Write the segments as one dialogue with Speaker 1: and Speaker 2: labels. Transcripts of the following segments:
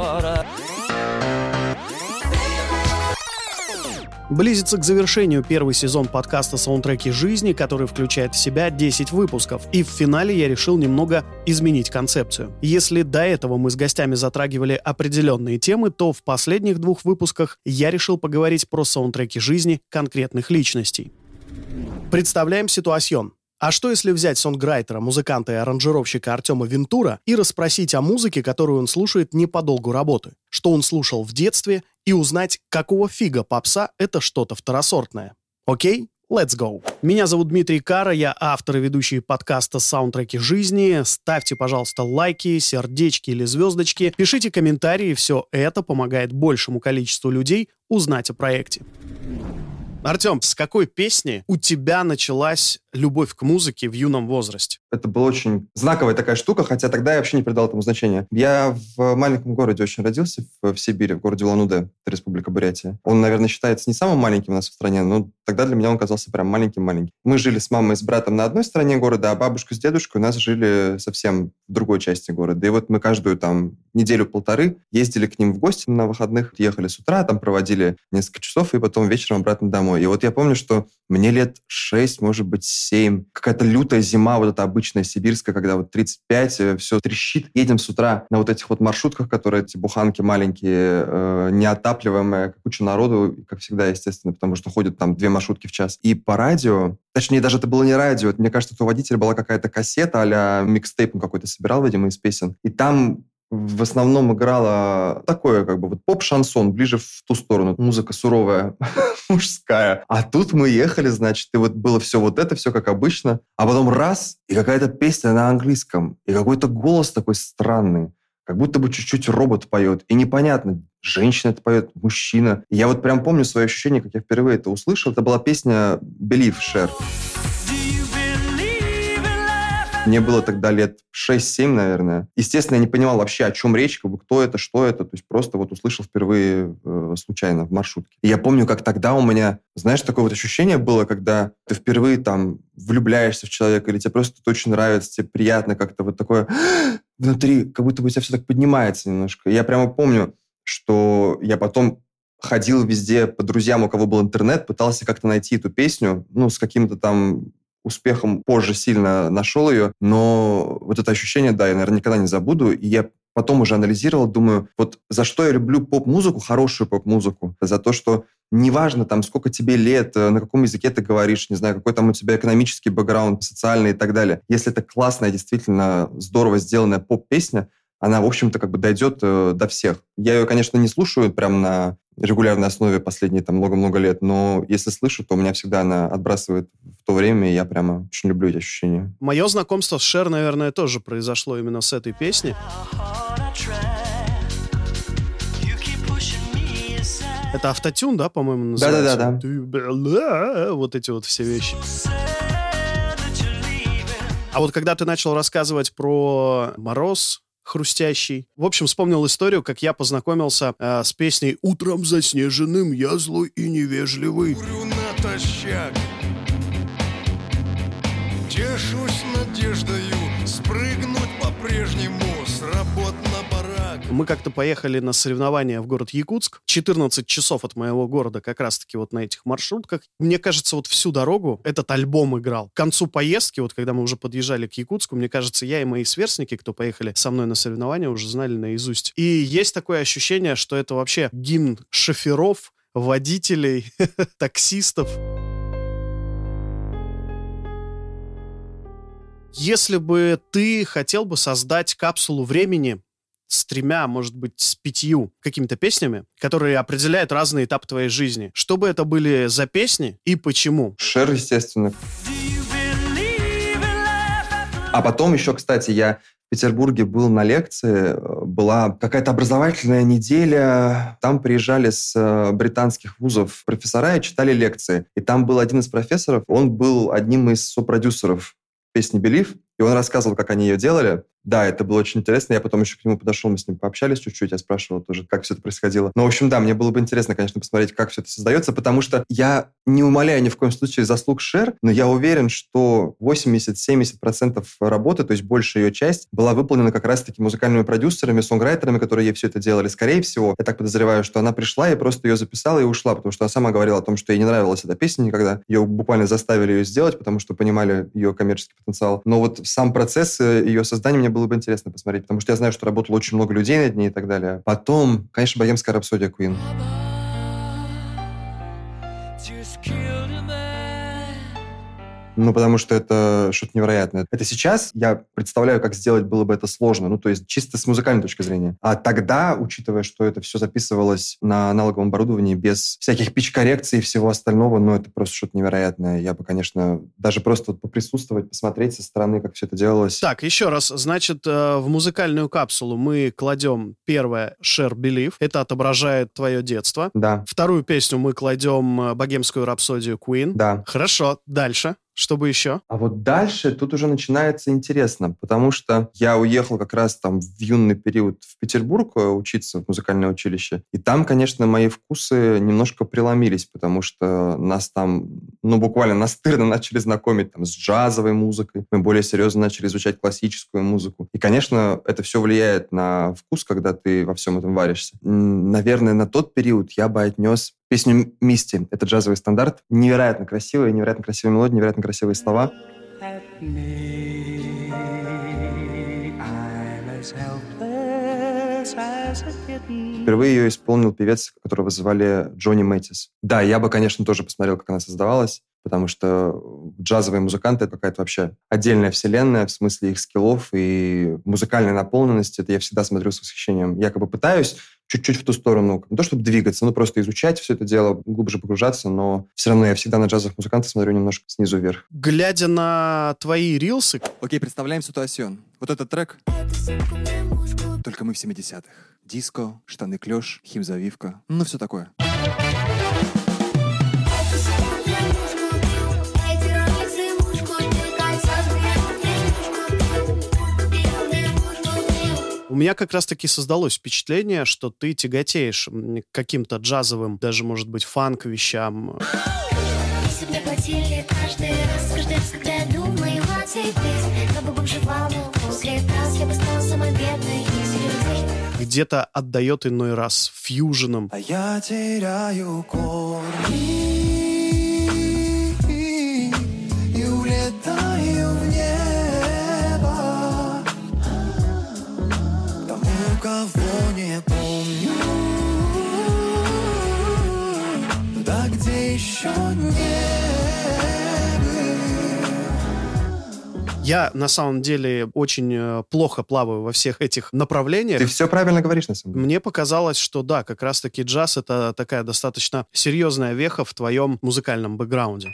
Speaker 1: скоро.
Speaker 2: Близится к завершению первый сезон подкаста «Саундтреки жизни», который включает в себя 10 выпусков. И в финале я решил немного изменить концепцию. Если до этого мы с гостями затрагивали определенные темы, то в последних двух выпусках я решил поговорить про саундтреки жизни конкретных личностей. Представляем ситуацион. А что если взять сонграйтера, музыканта и аранжировщика Артема Вентура и расспросить о музыке, которую он слушает не по долгу работы? Что он слушал в детстве и узнать, какого фига попса это что-то второсортное? Окей? Let's go. Меня зовут Дмитрий Кара, я автор и ведущий подкаста «Саундтреки жизни». Ставьте, пожалуйста, лайки, сердечки или звездочки, пишите комментарии, все это помогает большему количеству людей узнать о проекте. Артем, с какой песни у тебя началась любовь к музыке в юном возрасте?
Speaker 3: Это была очень знаковая такая штука, хотя тогда я вообще не придал этому значения. Я в маленьком городе очень родился, в, в Сибири, в городе Улан-Удэ, это Республика Бурятия. Он, наверное, считается не самым маленьким у нас в стране, но тогда для меня он казался прям маленьким-маленьким. Мы жили с мамой и с братом на одной стороне города, а бабушка с дедушкой у нас жили совсем в другой части города. И вот мы каждую там неделю-полторы ездили к ним в гости на выходных, ехали с утра, там проводили несколько часов, и потом вечером обратно домой. И вот я помню, что мне лет 6, может быть, 7, какая-то лютая зима, вот эта обычная сибирская, когда вот 35, э, все трещит. Едем с утра на вот этих вот маршрутках, которые эти буханки маленькие, э, неотапливаемые, куча народу, как всегда, естественно, потому что ходят там две маршрутки в час. И по радио, точнее, даже это было не радио, мне кажется, у водителя была какая-то кассета а-ля микстейп он какой-то собирал, видимо, из песен. И там в основном играла такое, как бы, вот поп-шансон, ближе в ту сторону. Музыка суровая, мужская. А тут мы ехали, значит, и вот было все вот это, все как обычно. А потом раз, и какая-то песня на английском. И какой-то голос такой странный. Как будто бы чуть-чуть робот поет. И непонятно, женщина это поет, мужчина. И я вот прям помню свои ощущения, как я впервые это услышал. Это была песня «Believe» Шер. Мне было тогда лет 6-7, наверное. Естественно, я не понимал вообще, о чем речь, как бы, кто это, что это. То есть просто вот услышал впервые э, случайно в маршрутке. И я помню, как тогда у меня, знаешь, такое вот ощущение было, когда ты впервые там влюбляешься в человека, или тебе просто очень нравится, тебе приятно как-то вот такое внутри, как будто бы у тебя все так поднимается немножко. Я прямо помню, что я потом ходил везде по друзьям, у кого был интернет, пытался как-то найти эту песню, ну, с каким-то там успехом позже сильно нашел ее, но вот это ощущение, да, я, наверное, никогда не забуду, и я потом уже анализировал, думаю, вот за что я люблю поп-музыку, хорошую поп-музыку, за то, что неважно там, сколько тебе лет, э, на каком языке ты говоришь, не знаю, какой там у тебя экономический бэкграунд, социальный и так далее. Если это классная, действительно здорово сделанная поп-песня, она, в общем-то, как бы дойдет э, до всех. Я ее, конечно, не слушаю прям на регулярной основе последние там много-много лет, но если слышу, то у меня всегда она отбрасывает в то время, и я прямо очень люблю эти ощущения.
Speaker 2: Мое знакомство с Шер, наверное, тоже произошло именно с этой песни. Это автотюн, да, по-моему, называется?
Speaker 3: Да-да-да.
Speaker 2: Вот эти вот все вещи. А вот когда ты начал рассказывать про мороз, хрустящий. В общем, вспомнил историю, как я познакомился э, с песней «Утром заснеженным я злой и невежливый». Курю натощак, тешусь надеждою спрыгнуть по-прежнему Мы как-то поехали на соревнования в город Якутск. 14 часов от моего города как раз-таки вот на этих маршрутках. Мне кажется, вот всю дорогу этот альбом играл. К концу поездки, вот когда мы уже подъезжали к Якутску, мне кажется, я и мои сверстники, кто поехали со мной на соревнования, уже знали наизусть. И есть такое ощущение, что это вообще гимн шоферов, водителей, таксистов. Если бы ты хотел бы создать капсулу времени с тремя, может быть, с пятью какими-то песнями, которые определяют разные этапы твоей жизни, что бы это были за песни и почему?
Speaker 3: Шер, естественно. А потом еще, кстати, я в Петербурге был на лекции, была какая-то образовательная неделя, там приезжали с э, британских вузов профессора и читали лекции. И там был один из профессоров, он был одним из сопродюсеров песни «Believe», И он рассказывал, как они ее делали. Да, это было очень интересно. Я потом еще к нему подошел, мы с ним пообщались чуть-чуть, я спрашивал тоже, как все это происходило. Но, в общем, да, мне было бы интересно, конечно, посмотреть, как все это создается, потому что я не умоляю ни в коем случае заслуг Шер, но я уверен, что 80-70% работы, то есть большая ее часть, была выполнена как раз-таки музыкальными продюсерами, сонграйтерами, которые ей все это делали. Скорее всего, я так подозреваю, что она пришла и просто ее записала и ушла, потому что она сама говорила о том, что ей не нравилась эта песня никогда. Ее буквально заставили ее сделать, потому что понимали ее коммерческий потенциал. Но вот сам процесс э, ее создания мне было бы интересно посмотреть, потому что я знаю, что работало очень много людей над ней и так далее. Потом, конечно, «Богемская рапсодия» Queen. Ну, потому что это что-то невероятное. Это сейчас я представляю, как сделать было бы это сложно. Ну, то есть чисто с музыкальной точки зрения. А тогда, учитывая, что это все записывалось на аналоговом оборудовании без всяких пич-коррекций и всего остального, ну, это просто что-то невероятное. Я бы, конечно, даже просто поприсутствовать, посмотреть со стороны, как все это делалось.
Speaker 2: Так, еще раз. Значит, э, в музыкальную капсулу мы кладем первое «Share Believe». Это отображает твое детство.
Speaker 3: Да.
Speaker 2: Вторую песню мы кладем э, «Богемскую рапсодию Queen».
Speaker 3: Да.
Speaker 2: Хорошо. Дальше. Чтобы еще?
Speaker 3: А вот дальше тут уже начинается интересно, потому что я уехал как раз там в юный период в Петербург э, учиться в музыкальное училище. И там, конечно, мои вкусы немножко преломились, потому что нас там, ну, буквально настырно начали знакомить там с джазовой музыкой. Мы более серьезно начали изучать классическую музыку. И, конечно, это все влияет на вкус, когда ты во всем этом варишься. Наверное, на тот период я бы отнес песню «Мисти». Это джазовый стандарт. Невероятно красивая, невероятно красивая мелодия, невероятно красивые слова. Впервые ее исполнил певец, которого звали Джонни Мэтис. Да, я бы, конечно, тоже посмотрел, как она создавалась потому что джазовые музыканты — это какая-то вообще отдельная вселенная в смысле их скиллов и музыкальной наполненности. Это я всегда смотрю с восхищением. Якобы пытаюсь чуть-чуть в ту сторону, не то чтобы двигаться, но просто изучать все это дело, глубже погружаться, но все равно я всегда на джазовых музыкантов смотрю немножко снизу вверх.
Speaker 2: Глядя на твои рилсы...
Speaker 1: Окей, представляем ситуацию. Вот этот трек... Только мы в 70-х. Диско, штаны клеш, химзавивка, ну все такое.
Speaker 2: У меня как раз-таки создалось впечатление, что ты тяготеешь к каким-то джазовым, даже, может быть, фанк-вещам. Где-то отдает иной раз фьюженом. А я теряю корни. Я на самом деле очень э, плохо плаваю во всех этих направлениях.
Speaker 3: Ты все правильно говоришь, на самом
Speaker 2: деле. Мне показалось, что да, как раз-таки джаз это такая достаточно серьезная веха в твоем музыкальном бэкграунде.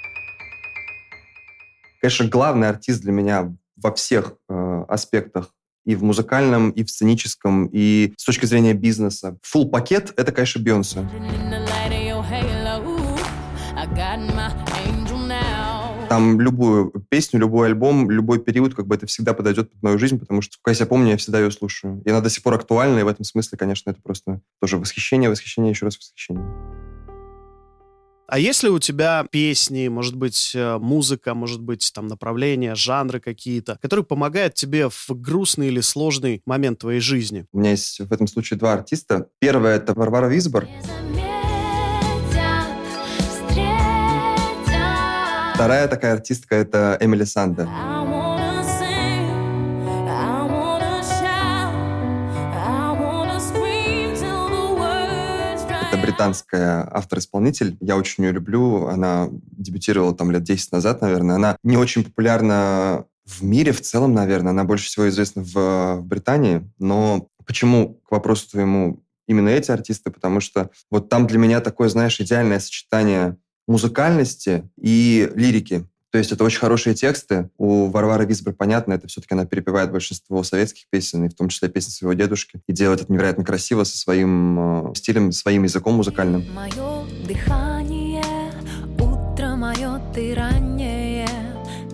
Speaker 3: Конечно, главный артист для меня во всех э, аспектах и в музыкальном, и в сценическом, и с точки зрения бизнеса. Фул пакет — это, конечно, Бейонсе. Там любую песню, любой альбом, любой период, как бы это всегда подойдет под мою жизнь, потому что, сколько я себя помню, я всегда ее слушаю. И она до сих пор актуальна, и в этом смысле, конечно, это просто тоже восхищение, восхищение, еще раз восхищение.
Speaker 2: А если у тебя песни, может быть, э, музыка, может быть, там направления, жанры какие-то, которые помогают тебе в грустный или сложный момент твоей жизни?
Speaker 3: У меня есть в этом случае два артиста. Первая — это Варвара Визбор. Вторая такая артистка — это Эмили Санда. Это британская автор-исполнитель. Я очень ее люблю. Она дебютировала там лет 10 назад, наверное. Она не очень популярна в мире в целом, наверное. Она больше всего известна в, в Британии. Но почему, к вопросу твоему, именно эти артисты? Потому что вот там для меня такое, знаешь, идеальное сочетание музыкальности и лирики. То есть это очень хорошие тексты. У Варвары Висбор понятно, это все-таки она перепевает большинство советских песен, и в том числе песни своего дедушки, и делает это невероятно красиво, со своим э, стилем, своим языком музыкальным. Мое дыхание, утро мое, ты раннее,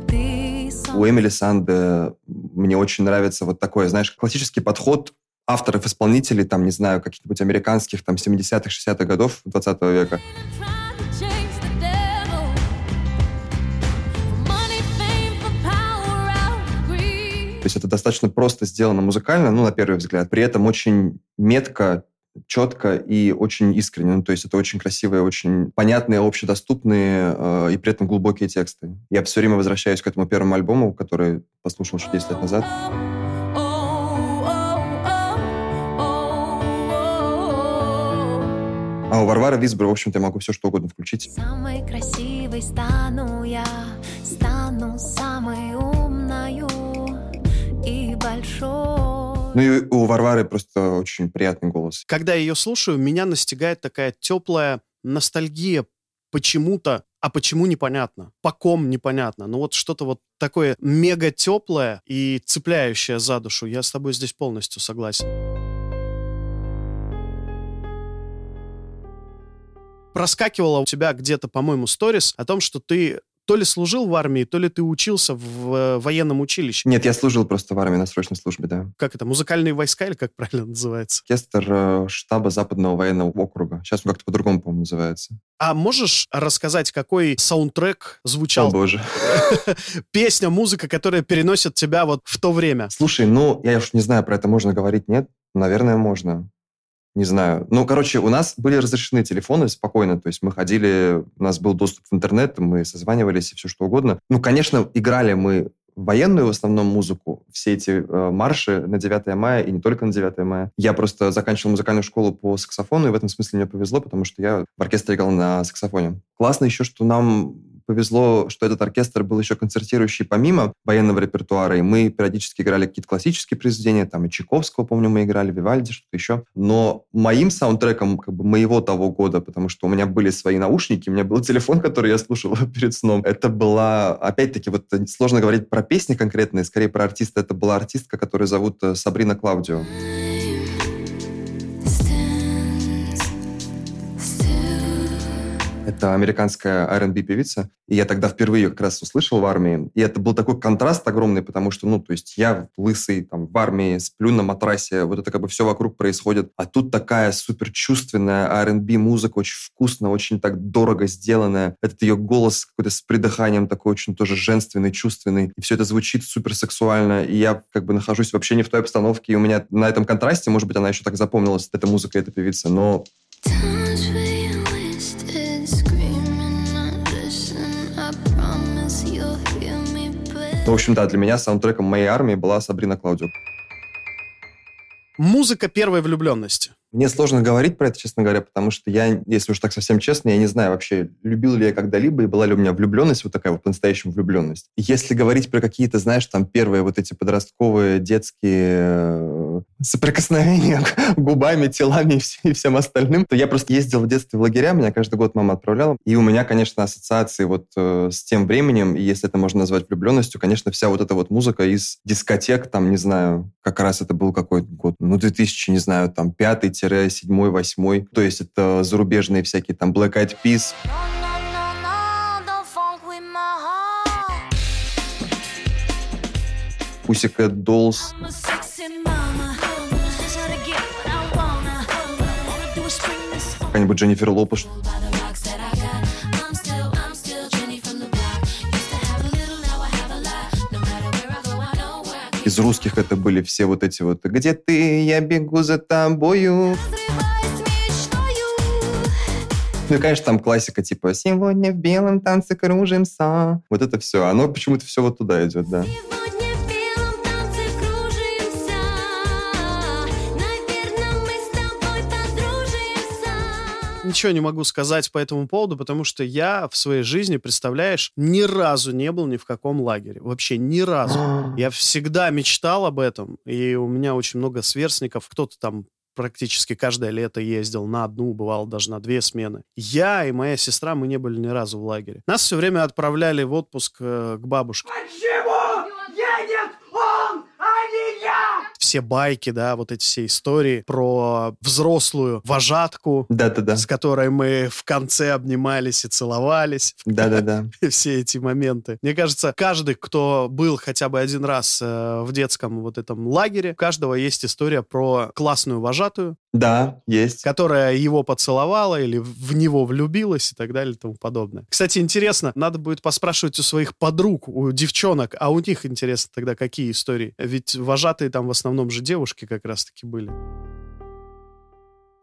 Speaker 3: ты у у Эмили Санды мне очень нравится вот такой, знаешь, классический подход авторов-исполнителей, там, не знаю, каких-нибудь американских, там, 70-х, 60-х годов 20 века. Есть это достаточно просто сделано музыкально, ну, на первый взгляд. При этом очень метко, четко и очень искренне. Ну, то есть это очень красивые, очень понятные, общедоступные э, и при этом глубокие тексты. Я все время возвращаюсь к этому первому альбому, который послушал еще 10 лет назад. А у Варвары Висбора, в общем-то, я могу все что угодно включить. Самой красивой стану я, стану самой умною большой. Ну и у Варвары просто очень приятный голос.
Speaker 2: Когда я ее слушаю, меня настигает такая теплая ностальгия почему-то, а почему непонятно, по ком непонятно. Ну вот что-то вот такое мега теплое и цепляющее за душу. Я с тобой здесь полностью согласен. проскакивало у тебя где-то, по-моему, сторис о том, что ты то ли служил в армии, то ли ты учился в э, военном училище.
Speaker 3: Нет, я служил просто в армии на срочной службе, да.
Speaker 2: Как это, музыкальные войска или как правильно называется?
Speaker 3: Оркестр э, штаба Западного военного округа. Сейчас он как-то по-другому, по-моему, называется.
Speaker 2: А можешь рассказать, какой саундтрек звучал?
Speaker 3: О, боже.
Speaker 2: Песня, музыка, которая переносит тебя вот в то время.
Speaker 3: Слушай, ну, я уж не знаю, про это можно говорить, нет? Наверное, можно не знаю. Ну, короче, у нас были разрешены телефоны спокойно, то есть мы ходили, у нас был доступ в интернет, мы созванивались и все что угодно. Ну, конечно, играли мы военную в основном музыку, все эти э, марши на 9 мая и не только на 9 мая. Я просто заканчивал музыкальную школу по саксофону, и в этом смысле мне повезло, потому что я в оркестре играл на саксофоне. Классно еще, что нам повезло, что этот оркестр был еще концертирующий помимо военного репертуара, и мы периодически играли какие-то классические произведения, там и Чайковского, помню, мы играли, Вивальди, что-то еще. Но моим саундтреком как бы моего того года, потому что у меня были свои наушники, у меня был телефон, который я слушал перед сном, это была, опять-таки, вот сложно говорить про песни конкретные, скорее про артиста, это была артистка, которую зовут э, Сабрина Клаудио. Это американская R&B певица. И я тогда впервые ее как раз услышал в армии. И это был такой контраст огромный, потому что, ну, то есть я лысый, там, в армии, сплю на матрасе, вот это как бы все вокруг происходит. А тут такая супер чувственная R&B музыка, очень вкусно, очень так дорого сделанная. Этот ее голос какой-то с придыханием такой очень тоже женственный, чувственный. И все это звучит супер сексуально. И я как бы нахожусь вообще не в той обстановке. И у меня на этом контрасте, может быть, она еще так запомнилась, эта музыка, эта певица. Но Ну, в общем, да, для меня саундтреком моей армии была Сабрина Клаудио.
Speaker 2: Музыка первой влюбленности.
Speaker 3: Мне сложно говорить про это, честно говоря, потому что я, если уж так совсем честно, я не знаю вообще, любил ли я когда-либо и была ли у меня влюбленность, вот такая вот по-настоящему влюбленность. Если говорить про какие-то, знаешь, там первые вот эти подростковые детские соприкосновения губами, телами и всем остальным, то я просто ездил в детстве в лагеря, меня каждый год мама отправляла, и у меня, конечно, ассоциации вот э, с тем временем, и если это можно назвать влюбленностью, конечно, вся вот эта вот музыка из дискотек, там, не знаю, как раз это был какой-то год, ну, 2000, не знаю, там, пятый, седьмой, восьмой. То есть это зарубежные всякие там Black Eyed Peas. Pussycat Dolls. Какая-нибудь Дженнифер Лопес. Из русских это были все вот эти вот «Где ты? Я бегу за тобою». Ну и, конечно, там классика типа «Сегодня в белом танце кружимся». Вот это все. Оно почему-то все вот туда идет, да.
Speaker 2: Ничего не могу сказать по этому поводу, потому что я в своей жизни, представляешь, ни разу не был ни в каком лагере. Вообще ни разу. Я всегда мечтал об этом, и у меня очень много сверстников. Кто-то там практически каждое лето ездил на одну, бывало даже на две смены. Я и моя сестра, мы не были ни разу в лагере. Нас все время отправляли в отпуск э, к бабушке.
Speaker 4: Почему едет он, а не я?
Speaker 2: Все байки, да, вот эти все истории про взрослую вожатку,
Speaker 3: Да-да-да.
Speaker 2: с которой мы в конце обнимались и целовались.
Speaker 3: Да-да-да.
Speaker 2: Все эти моменты. Мне кажется, каждый, кто был хотя бы один раз э, в детском вот этом лагере, у каждого есть история про классную вожатую,
Speaker 3: Да, есть.
Speaker 2: которая его поцеловала или в него влюбилась и так далее и тому подобное. Кстати, интересно, надо будет поспрашивать у своих подруг, у девчонок, а у них интересно тогда какие истории. Ведь вожатые там в основном же девушки как раз-таки были.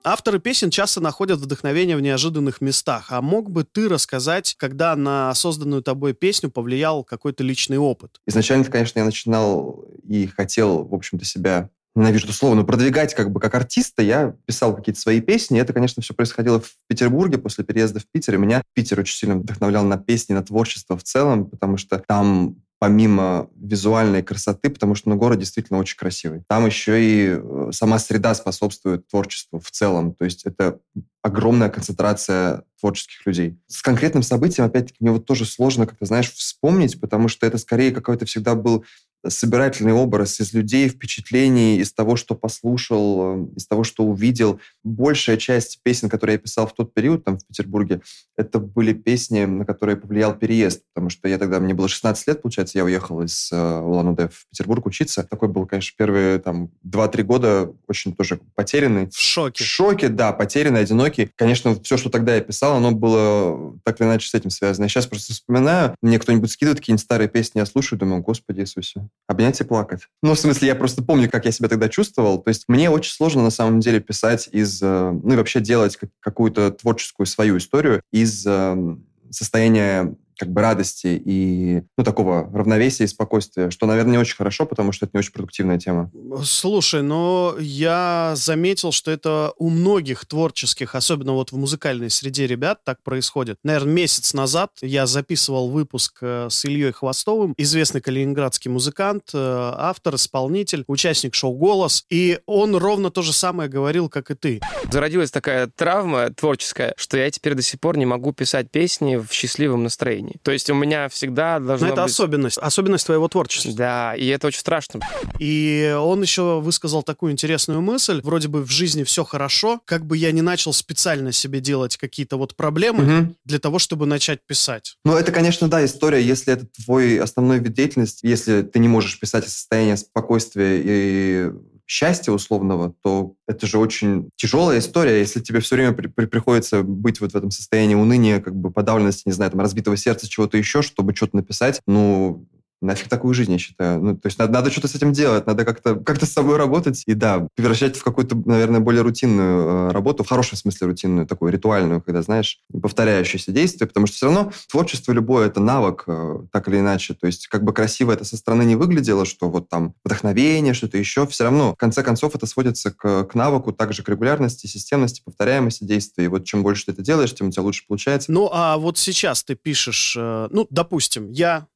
Speaker 2: Авторы песен часто находят вдохновение в неожиданных местах. А мог бы ты рассказать, когда на созданную тобой песню повлиял какой-то личный опыт?
Speaker 3: Изначально, конечно, я начинал и хотел, в общем-то, себя ненавижу это слово, но продвигать как бы как артиста. Я писал какие-то свои песни. Это, конечно, все происходило в Петербурге после переезда в Питер. И меня Питер очень сильно вдохновлял на песни, на творчество в целом, потому что там помимо визуальной красоты, потому что ну, город действительно очень красивый. Там еще и э, сама среда способствует творчеству в целом. То есть это огромная концентрация творческих людей. С конкретным событием, опять-таки, мне вот тоже сложно как-то, знаешь, вспомнить, потому что это скорее какой-то всегда был собирательный образ из людей, впечатлений, из того, что послушал, э, из того, что увидел. Большая часть песен, которые я писал в тот период там в Петербурге, это были песни, на которые повлиял переезд, потому что я тогда, мне было 16 лет, получается, я уехал из э, Улан-Удэ в Петербург учиться. Такой был, конечно, первые там 2-3 года очень тоже потерянный.
Speaker 2: В шоке.
Speaker 3: В шоке, да, потерянный, одинокий. Конечно, все, что тогда я писал, оно было так или иначе с этим связано. Я сейчас просто вспоминаю, мне кто-нибудь скидывает какие-нибудь старые песни, я слушаю, думаю, господи Иисусе, обнять и плакать. Ну, в смысле, я просто помню, как я себя тогда чувствовал. То есть мне очень сложно на самом деле писать из... э, Ну и вообще делать как- какую-то творческую свою историю из э, состояния как бы радости и ну, такого равновесия и спокойствия, что, наверное, не очень хорошо, потому что это не очень продуктивная тема.
Speaker 2: Слушай, но я заметил, что это у многих творческих, особенно вот в музыкальной среде ребят, так происходит. Наверное, месяц назад я записывал выпуск э, с Ильей Хвостовым, известный калининградский музыкант, э, автор, исполнитель, участник шоу «Голос», и он ровно то же самое говорил, как и ты.
Speaker 4: Зародилась такая травма творческая, что я теперь до сих пор не могу писать песни в счастливом настроении. То есть у меня всегда
Speaker 2: Но
Speaker 4: должно
Speaker 2: это
Speaker 4: быть...
Speaker 2: особенность, особенность твоего творчества.
Speaker 4: Да, и это очень страшно.
Speaker 2: И он еще высказал такую интересную мысль. Вроде бы в жизни все хорошо, как бы я не начал специально себе делать какие-то вот проблемы
Speaker 3: Мгм.
Speaker 2: для того, чтобы начать писать.
Speaker 3: Ну, это, конечно, да, история, если это твой основной вид деятельности, если ты не можешь писать из состояния спокойствия и счастья условного, то это же очень тяжелая история, если тебе все время при- при- приходится быть вот в этом состоянии уныния, как бы подавленности, не знаю, там, разбитого сердца, чего-то еще, чтобы что-то написать, ну, нафиг такую жизнь, я считаю. Ну, то есть надо, надо что-то с этим делать, надо как-то как с собой работать и, да, превращать в какую-то, наверное, более рутинную э, работу, в хорошем смысле рутинную, такую ритуальную, когда, знаешь, повторяющееся действие, потому что все равно творчество любое — это навык, э, так или иначе. То есть как бы красиво это со стороны не выглядело, что вот там вдохновение, что-то еще, все равно, в конце концов, это сводится к, к навыку, также к регулярности, системности, повторяемости действий. И вот чем больше ты это делаешь, тем у тебя лучше получается.
Speaker 2: Ну, а вот сейчас ты пишешь, э, ну, допустим, я,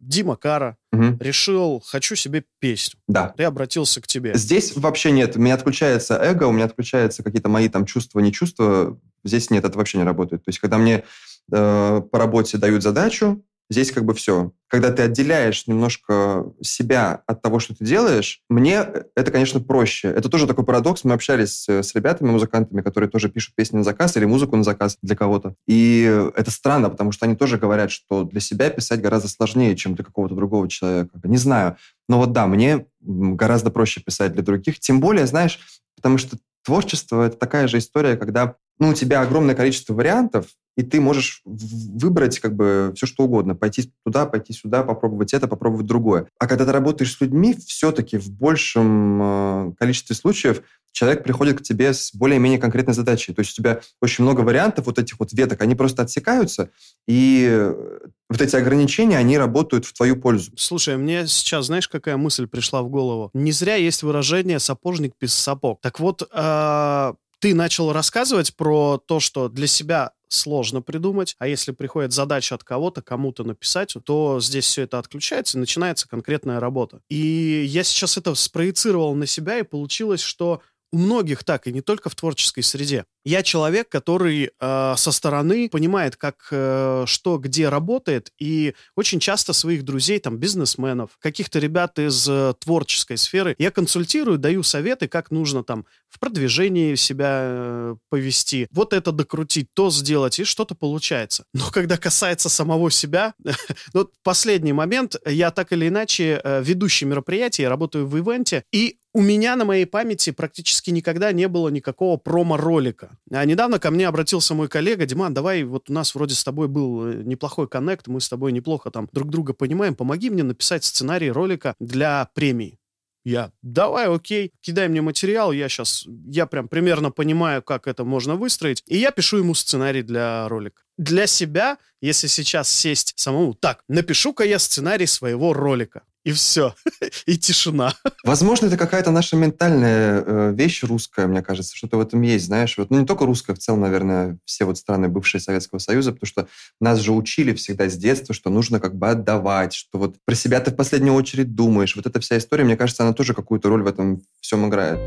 Speaker 2: Дима Кара,
Speaker 3: Мгм.
Speaker 2: решил, хочу себе песню.
Speaker 3: Да.
Speaker 2: Я обратился к тебе.
Speaker 3: Здесь вообще нет. У меня отключается эго, у меня отключаются какие-то мои там чувства, не чувства. Здесь нет, это вообще не работает. То есть, когда мне э, по работе дают задачу, здесь как бы все. Когда ты отделяешь немножко себя от того, что ты делаешь, мне это, конечно, проще. Это тоже такой парадокс. Мы общались э, с ребятами, музыкантами, которые тоже пишут песни на заказ или музыку на заказ для кого-то. И это странно, потому что они тоже говорят, что для себя писать гораздо сложнее, чем для какого-то другого человека. Не знаю. Но вот да, мне гораздо проще писать для других. Тем более, знаешь, потому что творчество — это такая же история, когда ну, у тебя огромное количество вариантов, и ты можешь выбрать как бы все, что угодно. Пойти туда, пойти сюда, попробовать это, попробовать другое. А когда ты работаешь с людьми, все-таки в большем э, количестве случаев человек приходит к тебе с более-менее конкретной задачей. То есть у тебя очень много вариантов вот этих вот веток, они просто отсекаются, и э, вот эти ограничения, они работают в твою пользу.
Speaker 2: Слушай, мне сейчас, знаешь, какая мысль пришла в голову? Не зря есть выражение «сапожник без сапог». Так вот, а, ты начал рассказывать про то, что для себя сложно придумать, а если приходит задача от кого-то, кому-то написать, то здесь все это отключается, и начинается конкретная работа. И я сейчас это спроецировал на себя, и получилось, что у многих так, и не только в творческой среде. Я человек, который э, со стороны понимает, как э, что где работает, и очень часто своих друзей, там, бизнесменов, каких-то ребят из э, творческой сферы, я консультирую, даю советы, как нужно там в продвижении себя э, повести, вот это докрутить, то сделать, и что-то получается. Но когда касается самого себя, ну, последний момент, я так или иначе э, ведущий мероприятия, я работаю в ивенте, и у меня на моей памяти практически никогда не было никакого промо-ролика. А недавно ко мне обратился мой коллега, Диман, давай, вот у нас вроде с тобой был э, неплохой коннект, мы с тобой неплохо там друг друга понимаем, помоги мне написать сценарий ролика для премии. Я, давай, окей, кидай мне материал, я сейчас, я прям примерно понимаю, как это можно выстроить, и я пишу ему сценарий для ролика. Для себя, если сейчас сесть самому, так, напишу-ка я сценарий своего ролика и все. и тишина.
Speaker 3: Возможно, это какая-то наша ментальная э, вещь русская, мне кажется, что-то в этом есть, знаешь. Вот, ну, не только русская, в целом, наверное, все вот страны бывшие Советского Союза, потому что нас же учили всегда с детства, что нужно как бы отдавать, что вот про себя ты в последнюю очередь думаешь. Вот эта вся история, мне кажется, она тоже какую-то роль в этом всем играет.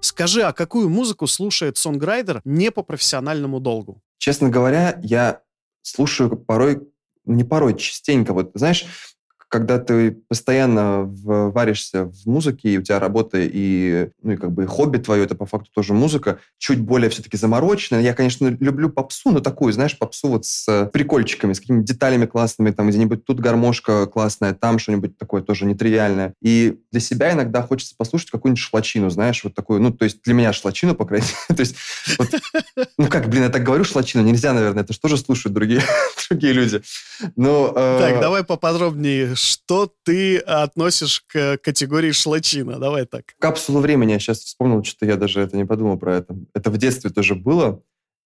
Speaker 2: Скажи, а какую музыку слушает songwriter не по профессиональному долгу?
Speaker 3: Честно говоря, я слушаю порой, не порой, частенько. Вот, знаешь, когда ты постоянно варишься в музыке, и у тебя работа и, ну, и как бы хобби твое, это по факту тоже музыка, чуть более все-таки замороченная. Я, конечно, люблю попсу, но такую, знаешь, попсу вот с прикольчиками, с какими-то деталями классными, там где-нибудь тут гармошка классная, там что-нибудь такое тоже нетривиальное. И для себя иногда хочется послушать какую-нибудь шлачину, знаешь, вот такую, ну, то есть для меня шлачину, по крайней мере. то есть, вот, ну как, блин, я так говорю шлачину, нельзя, наверное, это же тоже слушают другие, другие люди. Но,
Speaker 2: э... Так, давай поподробнее что ты относишь к категории шлачина? Давай так.
Speaker 3: Капсулу времени. Я сейчас вспомнил, что я даже это не подумал про это. Это в детстве тоже было.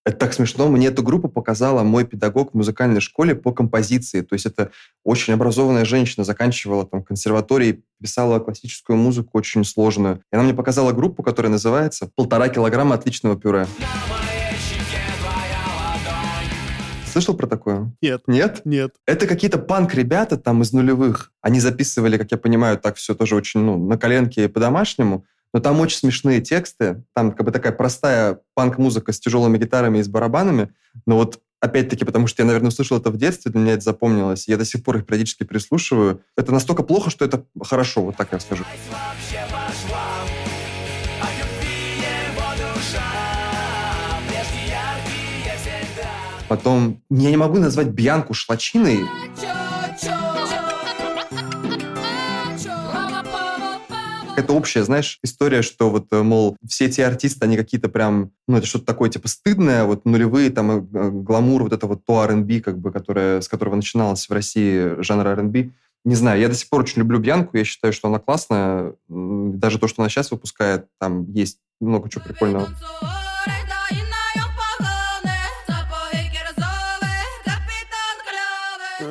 Speaker 3: Это так смешно. Мне эту группу показала мой педагог в музыкальной школе по композиции. То есть это очень образованная женщина, заканчивала там консерватории, писала классическую музыку очень сложную. И она мне показала группу, которая называется «Полтора килограмма отличного пюре». Слышал про такое?
Speaker 2: Нет.
Speaker 3: Нет?
Speaker 2: Нет.
Speaker 3: Это какие-то панк-ребята там из нулевых. Они записывали, как я понимаю, так все тоже очень, ну, на коленке по-домашнему. Но там очень смешные тексты. Там как бы такая простая панк-музыка с тяжелыми гитарами и с барабанами. Но вот опять-таки, потому что я, наверное, услышал это в детстве, для меня это запомнилось. Я до сих пор их периодически переслушиваю. Это настолько плохо, что это хорошо, вот так я скажу. Потом, я не могу назвать Бьянку шлачиной. Это общая, знаешь, история, что вот, э, мол, все эти артисты, они какие-то прям, ну, это что-то такое, типа, стыдное, вот, нулевые, там, э, гламур, вот это вот то R&B, как бы, которое, с которого начиналось в России жанр R&B. Не знаю, я до сих пор очень люблю Бьянку, я считаю, что она классная. Даже то, что она сейчас выпускает, там есть много чего прикольного.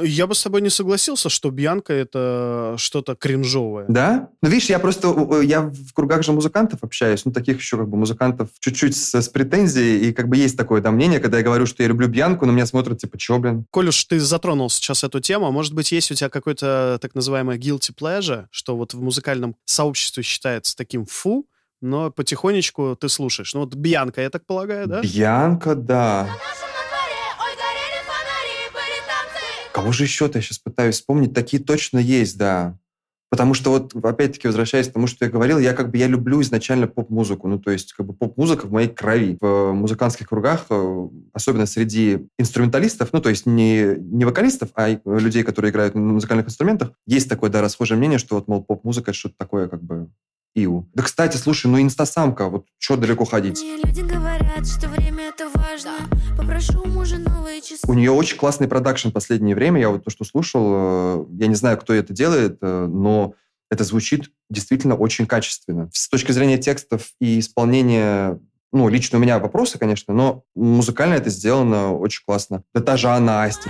Speaker 2: Я бы с тобой не согласился, что Бьянка это что-то кринжовое.
Speaker 3: Да? Ну, видишь, я просто, я в кругах же музыкантов общаюсь, ну, таких еще как бы музыкантов чуть-чуть с, с претензией, и как бы есть такое там мнение, когда я говорю, что я люблю Бьянку, на меня смотрят, типа, чё, блин?
Speaker 2: Коль уж ты затронул сейчас эту тему, а может быть, есть у тебя какой-то так называемый guilty pleasure, что вот в музыкальном сообществе считается таким фу, но потихонечку ты слушаешь. Ну вот Бьянка, я так полагаю, да?
Speaker 3: Бьянка, да. Кого же еще-то я сейчас пытаюсь вспомнить? Такие точно есть, да. Потому что вот, опять-таки, возвращаясь к тому, что я говорил, я как бы, я люблю изначально поп-музыку. Ну, то есть, как бы поп-музыка в моей крови. В музыкантских кругах, э, особенно среди инструменталистов, ну, то есть не, не вокалистов, а людей, которые играют на музыкальных инструментах, есть такое, да, расхожее мнение, что вот, мол, поп-музыка — это что-то такое, как бы, Иу. Да, кстати, слушай, ну инстасамка, вот что далеко ходить? Мне люди говорят, что время это важно. Попрошу мужа новые часы. У нее очень классный продакшн в последнее время. Я вот то, что слушал, э, я не знаю, кто это делает, э, но это звучит действительно очень качественно. С точки зрения текстов и исполнения ну, лично у меня вопросы, конечно, но музыкально это сделано очень классно. Да та же Анна Асти.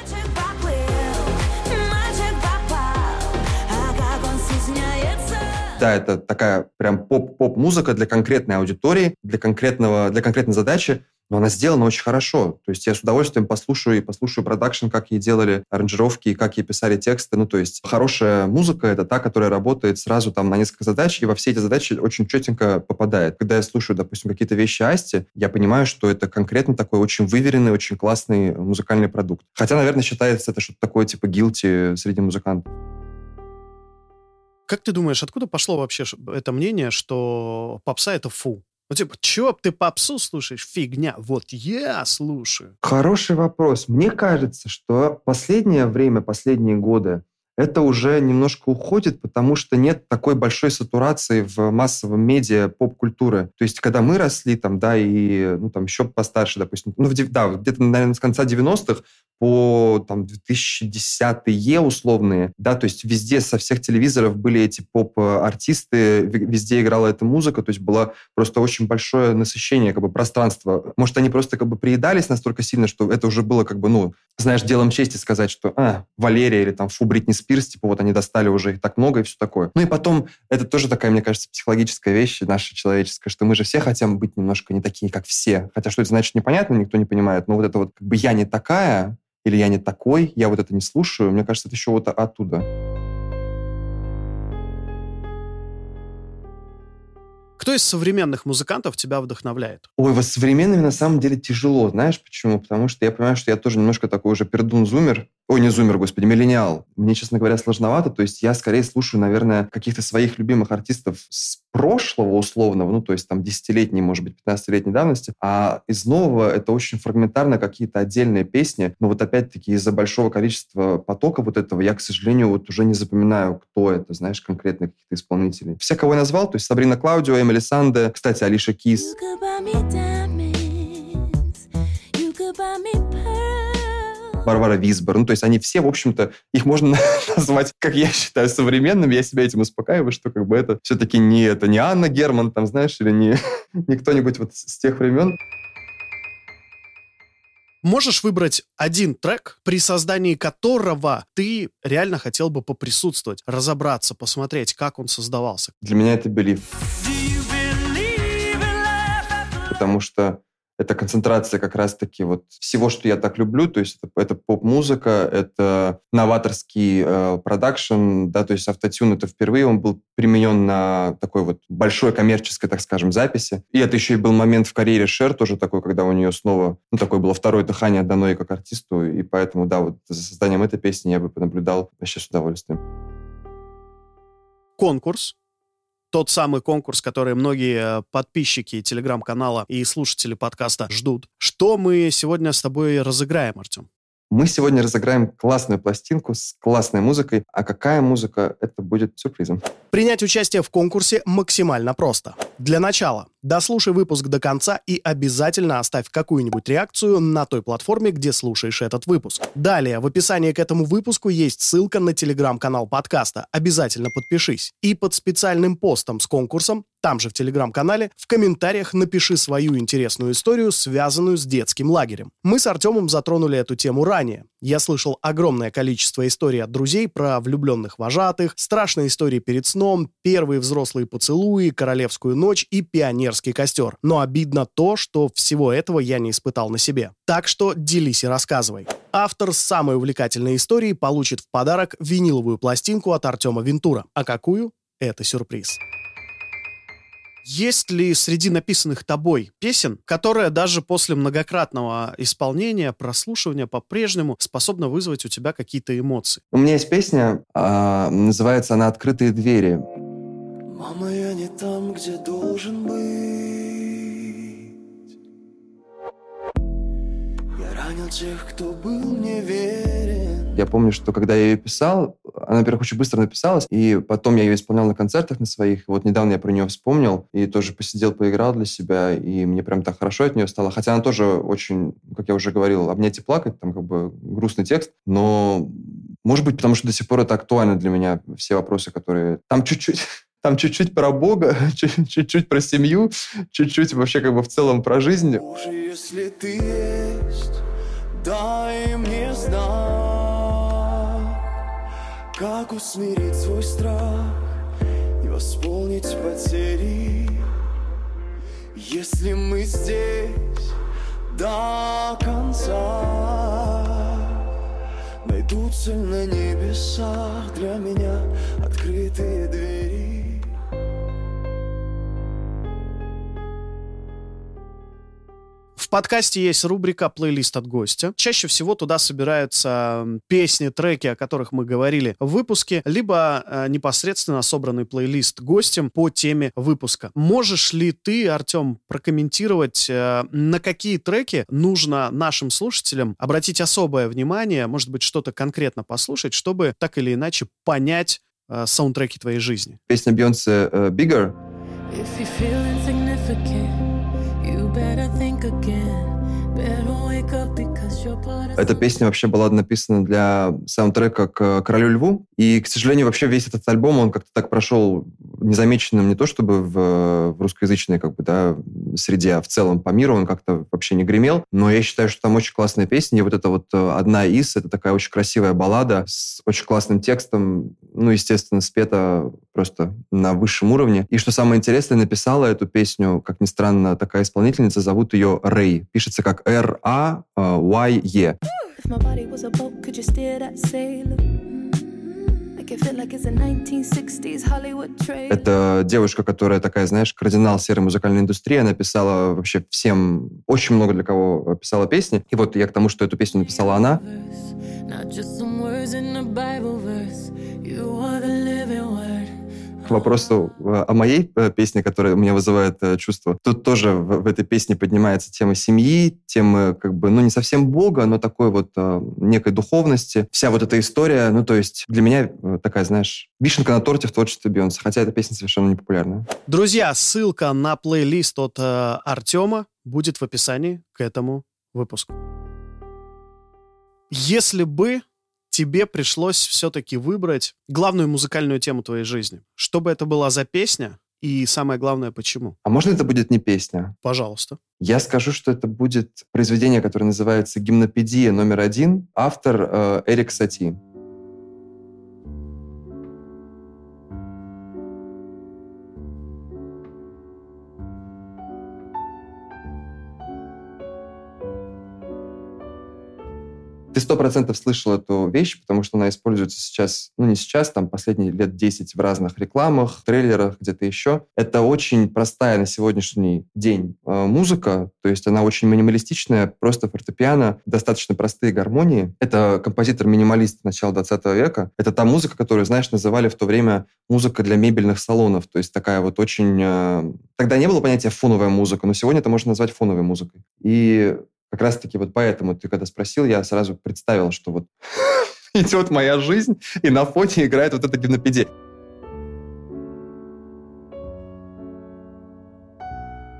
Speaker 3: Да, это такая прям поп-поп-музыка для конкретной аудитории, для, конкретного, для конкретной задачи. но она сделана очень хорошо. То есть я с удовольствием послушаю и послушаю продакшн, как ей делали аранжировки, как ей писали тексты. Ну, то есть хорошая музыка — это та, которая работает сразу там на несколько задач, и во все эти задачи очень четенько попадает. Когда я слушаю, допустим, какие-то вещи Асти, я понимаю, что это конкретно такой очень выверенный, очень классный музыкальный продукт. Хотя, наверное, считается это что-то такое типа гилти среди музыкантов.
Speaker 2: Как ты думаешь, откуда пошло вообще это мнение, что попса — это фу? Ну, типа, чё ты попсу слушаешь? Фигня. Вот я слушаю.
Speaker 3: Хороший вопрос. Мне кажется, что последнее время, последние годы это уже немножко уходит, потому что нет такой большой сатурации в массовом медиа поп-культуры. То есть, когда мы росли, там, да, и, ну, там, еще постарше, допустим, ну, в, да, где-то, наверное, с конца 90-х по, там, 2010-е условные, да, то есть везде со всех телевизоров были эти поп-артисты, везде играла эта музыка, то есть было просто очень большое насыщение, как бы, пространства. Может, они просто, как бы, приедались настолько сильно, что это уже было, как бы, ну, знаешь, делом чести сказать, что, а, Валерия или там, фу, Бритни типа вот они достали уже так много и все такое. Ну и потом, это тоже такая, мне кажется, психологическая вещь наша человеческая, что мы же все хотим быть немножко не такие, как все. Хотя что это значит, непонятно, никто не понимает. Но вот это вот как бы я не такая, или я не такой, я вот это не слушаю, мне кажется, это еще вот оттуда.
Speaker 2: Кто из современных музыкантов тебя вдохновляет?
Speaker 3: Ой, вот современными на самом деле тяжело. Знаешь почему? Потому что я понимаю, что я тоже немножко такой уже пердун-зумер. Ой, не зумер, господи, миллениал. Мне, честно говоря, сложновато. То есть я скорее слушаю, наверное, каких-то своих любимых артистов с прошлого условного, ну, то есть там десятилетней, может быть, 15-летней давности, а из нового это очень фрагментарно какие-то отдельные песни. Но вот опять-таки из-за большого количества потока вот этого я, к сожалению, вот уже не запоминаю, кто это, знаешь, конкретно каких-то исполнителей. Все, кого я назвал, то есть Сабрина Клаудио, Эмили Санде, кстати, Алиша Кис. Варвара Висбор. Ну, то есть они все, в общем-то, их можно назвать, как я считаю, современными. Я себя этим успокаиваю, что как бы это все-таки не это не Анна Герман, там, знаешь, или не, не кто-нибудь вот с тех времен.
Speaker 2: Можешь выбрать один трек, при создании которого ты реально хотел бы поприсутствовать, разобраться, посмотреть, как он создавался?
Speaker 3: Для меня это «Believe». Потому что это концентрация как раз-таки вот всего, что я так люблю, то есть это, это поп-музыка, это новаторский э, продакшн, да, то есть автотюн это впервые он был применен на такой вот большой коммерческой, так скажем, записи. И это еще и был момент в карьере Шер тоже такой, когда у нее снова, ну, такое было второе дыхание дано ей как артисту, и поэтому, да, вот за созданием этой песни я бы понаблюдал вообще с удовольствием.
Speaker 2: Конкурс тот самый конкурс, который многие подписчики телеграм-канала и слушатели подкаста ждут. Что мы сегодня с тобой разыграем, Артем?
Speaker 3: Мы сегодня разыграем классную пластинку с классной музыкой. А какая музыка, это будет сюрпризом.
Speaker 2: Принять участие в конкурсе максимально просто. Для начала дослушай выпуск до конца и обязательно оставь какую-нибудь реакцию на той платформе, где слушаешь этот выпуск. Далее в описании к этому выпуску есть ссылка на телеграм-канал подкаста. Обязательно подпишись. И под специальным постом с конкурсом там же в телеграм-канале, в комментариях напиши свою интересную историю, связанную с детским лагерем. Мы с Артемом затронули эту тему ранее. Я слышал огромное количество историй от друзей про влюбленных вожатых, страшные истории перед сном, первые взрослые поцелуи, королевскую ночь и пионерский костер. Но обидно то, что всего этого я не испытал на себе. Так что делись и рассказывай. Автор самой увлекательной истории получит в подарок виниловую пластинку от Артема Вентура. А какую? Это сюрприз. Есть ли среди написанных тобой песен, которая даже после многократного исполнения, прослушивания по-прежнему способна вызвать у тебя какие-то эмоции?
Speaker 3: У меня есть песня, э, называется она «Открытые двери».
Speaker 5: Мама, я не там, где должен тех, кто был неверен.
Speaker 3: Я помню, что когда я ее писал, она, во-первых, очень быстро написалась, и потом я ее исполнял на концертах на своих. Вот недавно я про нее вспомнил и тоже посидел, поиграл для себя, и мне прям так хорошо от нее стало. Хотя она тоже очень, как я уже говорил, обнять и плакать, там как бы грустный текст, но может быть, потому что до сих пор это актуально для меня, все вопросы, которые... Там чуть-чуть там чуть-чуть про Бога, чуть-чуть про семью, чуть-чуть вообще как бы в целом про жизнь.
Speaker 5: Боже, если ты есть, дай мне знать. Как усмирить свой страх и восполнить потери? Если мы здесь, до конца Найдутся на небесах для меня открытые двери
Speaker 2: В подкасте есть рубрика «Плейлист от гостя». Чаще всего туда собираются песни, треки, о которых мы говорили в выпуске, либо э, непосредственно собранный плейлист гостем по теме выпуска. Можешь ли ты, Артем, прокомментировать, э, на какие треки нужно нашим слушателям обратить особое внимание, может быть, что-то конкретно послушать, чтобы так или иначе понять э, саундтреки твоей жизни?
Speaker 3: Песня Бейонсе э, «Bigger»
Speaker 6: If you feel
Speaker 3: Эта песня вообще была написана для саундтрека к «Королю льву». И, к сожалению, вообще весь этот альбом, он как-то так прошел незамеченным не то чтобы в, в русскоязычной как бы, да, среде, а в целом по миру он как-то вообще не гремел. Но я считаю, что там очень классная песня. И вот это вот э, одна из, это такая очень красивая баллада с очень классным текстом. Ну, естественно, спета просто на высшем уровне. И что самое интересное, написала эту песню, как ни странно, такая исполнительница, зовут ее Рэй. Пишется как R-A-Y-E.
Speaker 6: If my body was a boat, could you steer that sailor?
Speaker 3: Это девушка, которая такая, знаешь, кардинал серой музыкальной индустрии. Она писала вообще всем, очень много для кого писала песни. И вот я к тому, что эту песню написала она.
Speaker 6: Verse, Not just some words in a Bible verse. You are the living word.
Speaker 3: Вопросу э, о моей э, песне, которая у меня вызывает э, чувство. Тут тоже в, в этой песне поднимается тема семьи, тема как бы, ну, не совсем Бога, но такой вот некой духовности. Вся вот эта история, ну, то есть для меня такая, знаешь, вишенка на торте в творчестве Бейонсе, хотя эта песня совершенно не популярная.
Speaker 2: Друзья, ссылка на плейлист от э, Артема будет в описании к этому выпуску. Если бы тебе пришлось все-таки выбрать главную музыкальную тему твоей жизни, что бы это была за песня и самое главное, почему?
Speaker 3: А можно это будет не песня?
Speaker 2: Пожалуйста.
Speaker 3: Я скажу, что это будет произведение, которое называется «Гимнопедия номер один», автор э, Эрик Сати. Сто процентов слышал эту вещь, потому что она используется сейчас, ну не сейчас, там последние лет 10 в разных рекламах, трейлерах, где-то еще. Это очень простая на сегодняшний день э, музыка, то есть она очень минималистичная, просто фортепиано, достаточно простые гармонии. Это композитор-минималист начала 20 века. Это та музыка, которую, знаешь, называли в то время музыка для мебельных салонов, то есть такая вот очень... э, Тогда не было понятия фоновая музыка, но сегодня это можно назвать фоновой музыкой. И как раз-таки вот поэтому ты когда спросил, я сразу представил, что вот идет моя жизнь, и на фоне играет вот эта гимнопедия.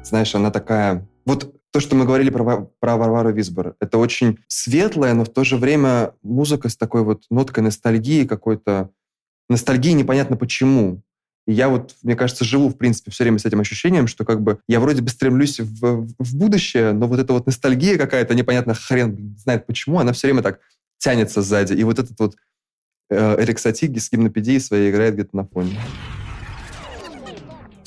Speaker 3: Знаешь, она такая... Вот то, что мы говорили про, про Варвару Висбор, это очень светлая, но в то же время музыка с такой вот ноткой ностальгии какой-то. Ностальгии непонятно почему. И я вот, мне кажется, живу, в принципе, все время с этим ощущением, что как бы я вроде бы стремлюсь в, в будущее, но вот эта вот ностальгия какая-то, непонятно хрен знает почему, она все время так тянется сзади. И вот этот вот э, Эрик Сатиги с гимнопедией своей играет где-то на фоне.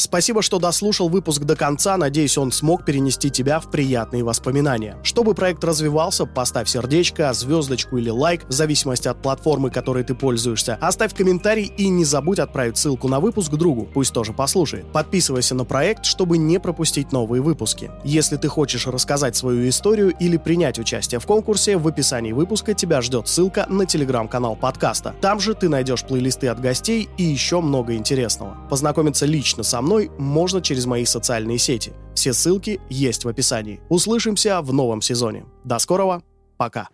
Speaker 2: Спасибо, что дослушал выпуск до конца. Надеюсь, он смог перенести тебя в приятные воспоминания. Чтобы проект развивался, поставь сердечко, звездочку или лайк, в зависимости от платформы, которой ты пользуешься. Оставь комментарий и не забудь отправить ссылку на выпуск другу, пусть тоже послушает. Подписывайся на проект, чтобы не пропустить новые выпуски. Если ты хочешь рассказать свою историю или принять участие в конкурсе, в описании выпуска тебя ждет ссылка на телеграм-канал подкаста. Там же ты найдешь плейлисты от гостей и еще много интересного. Познакомиться лично со мной можно через мои социальные сети. Все ссылки есть в описании. Услышимся в новом сезоне. До скорого, пока.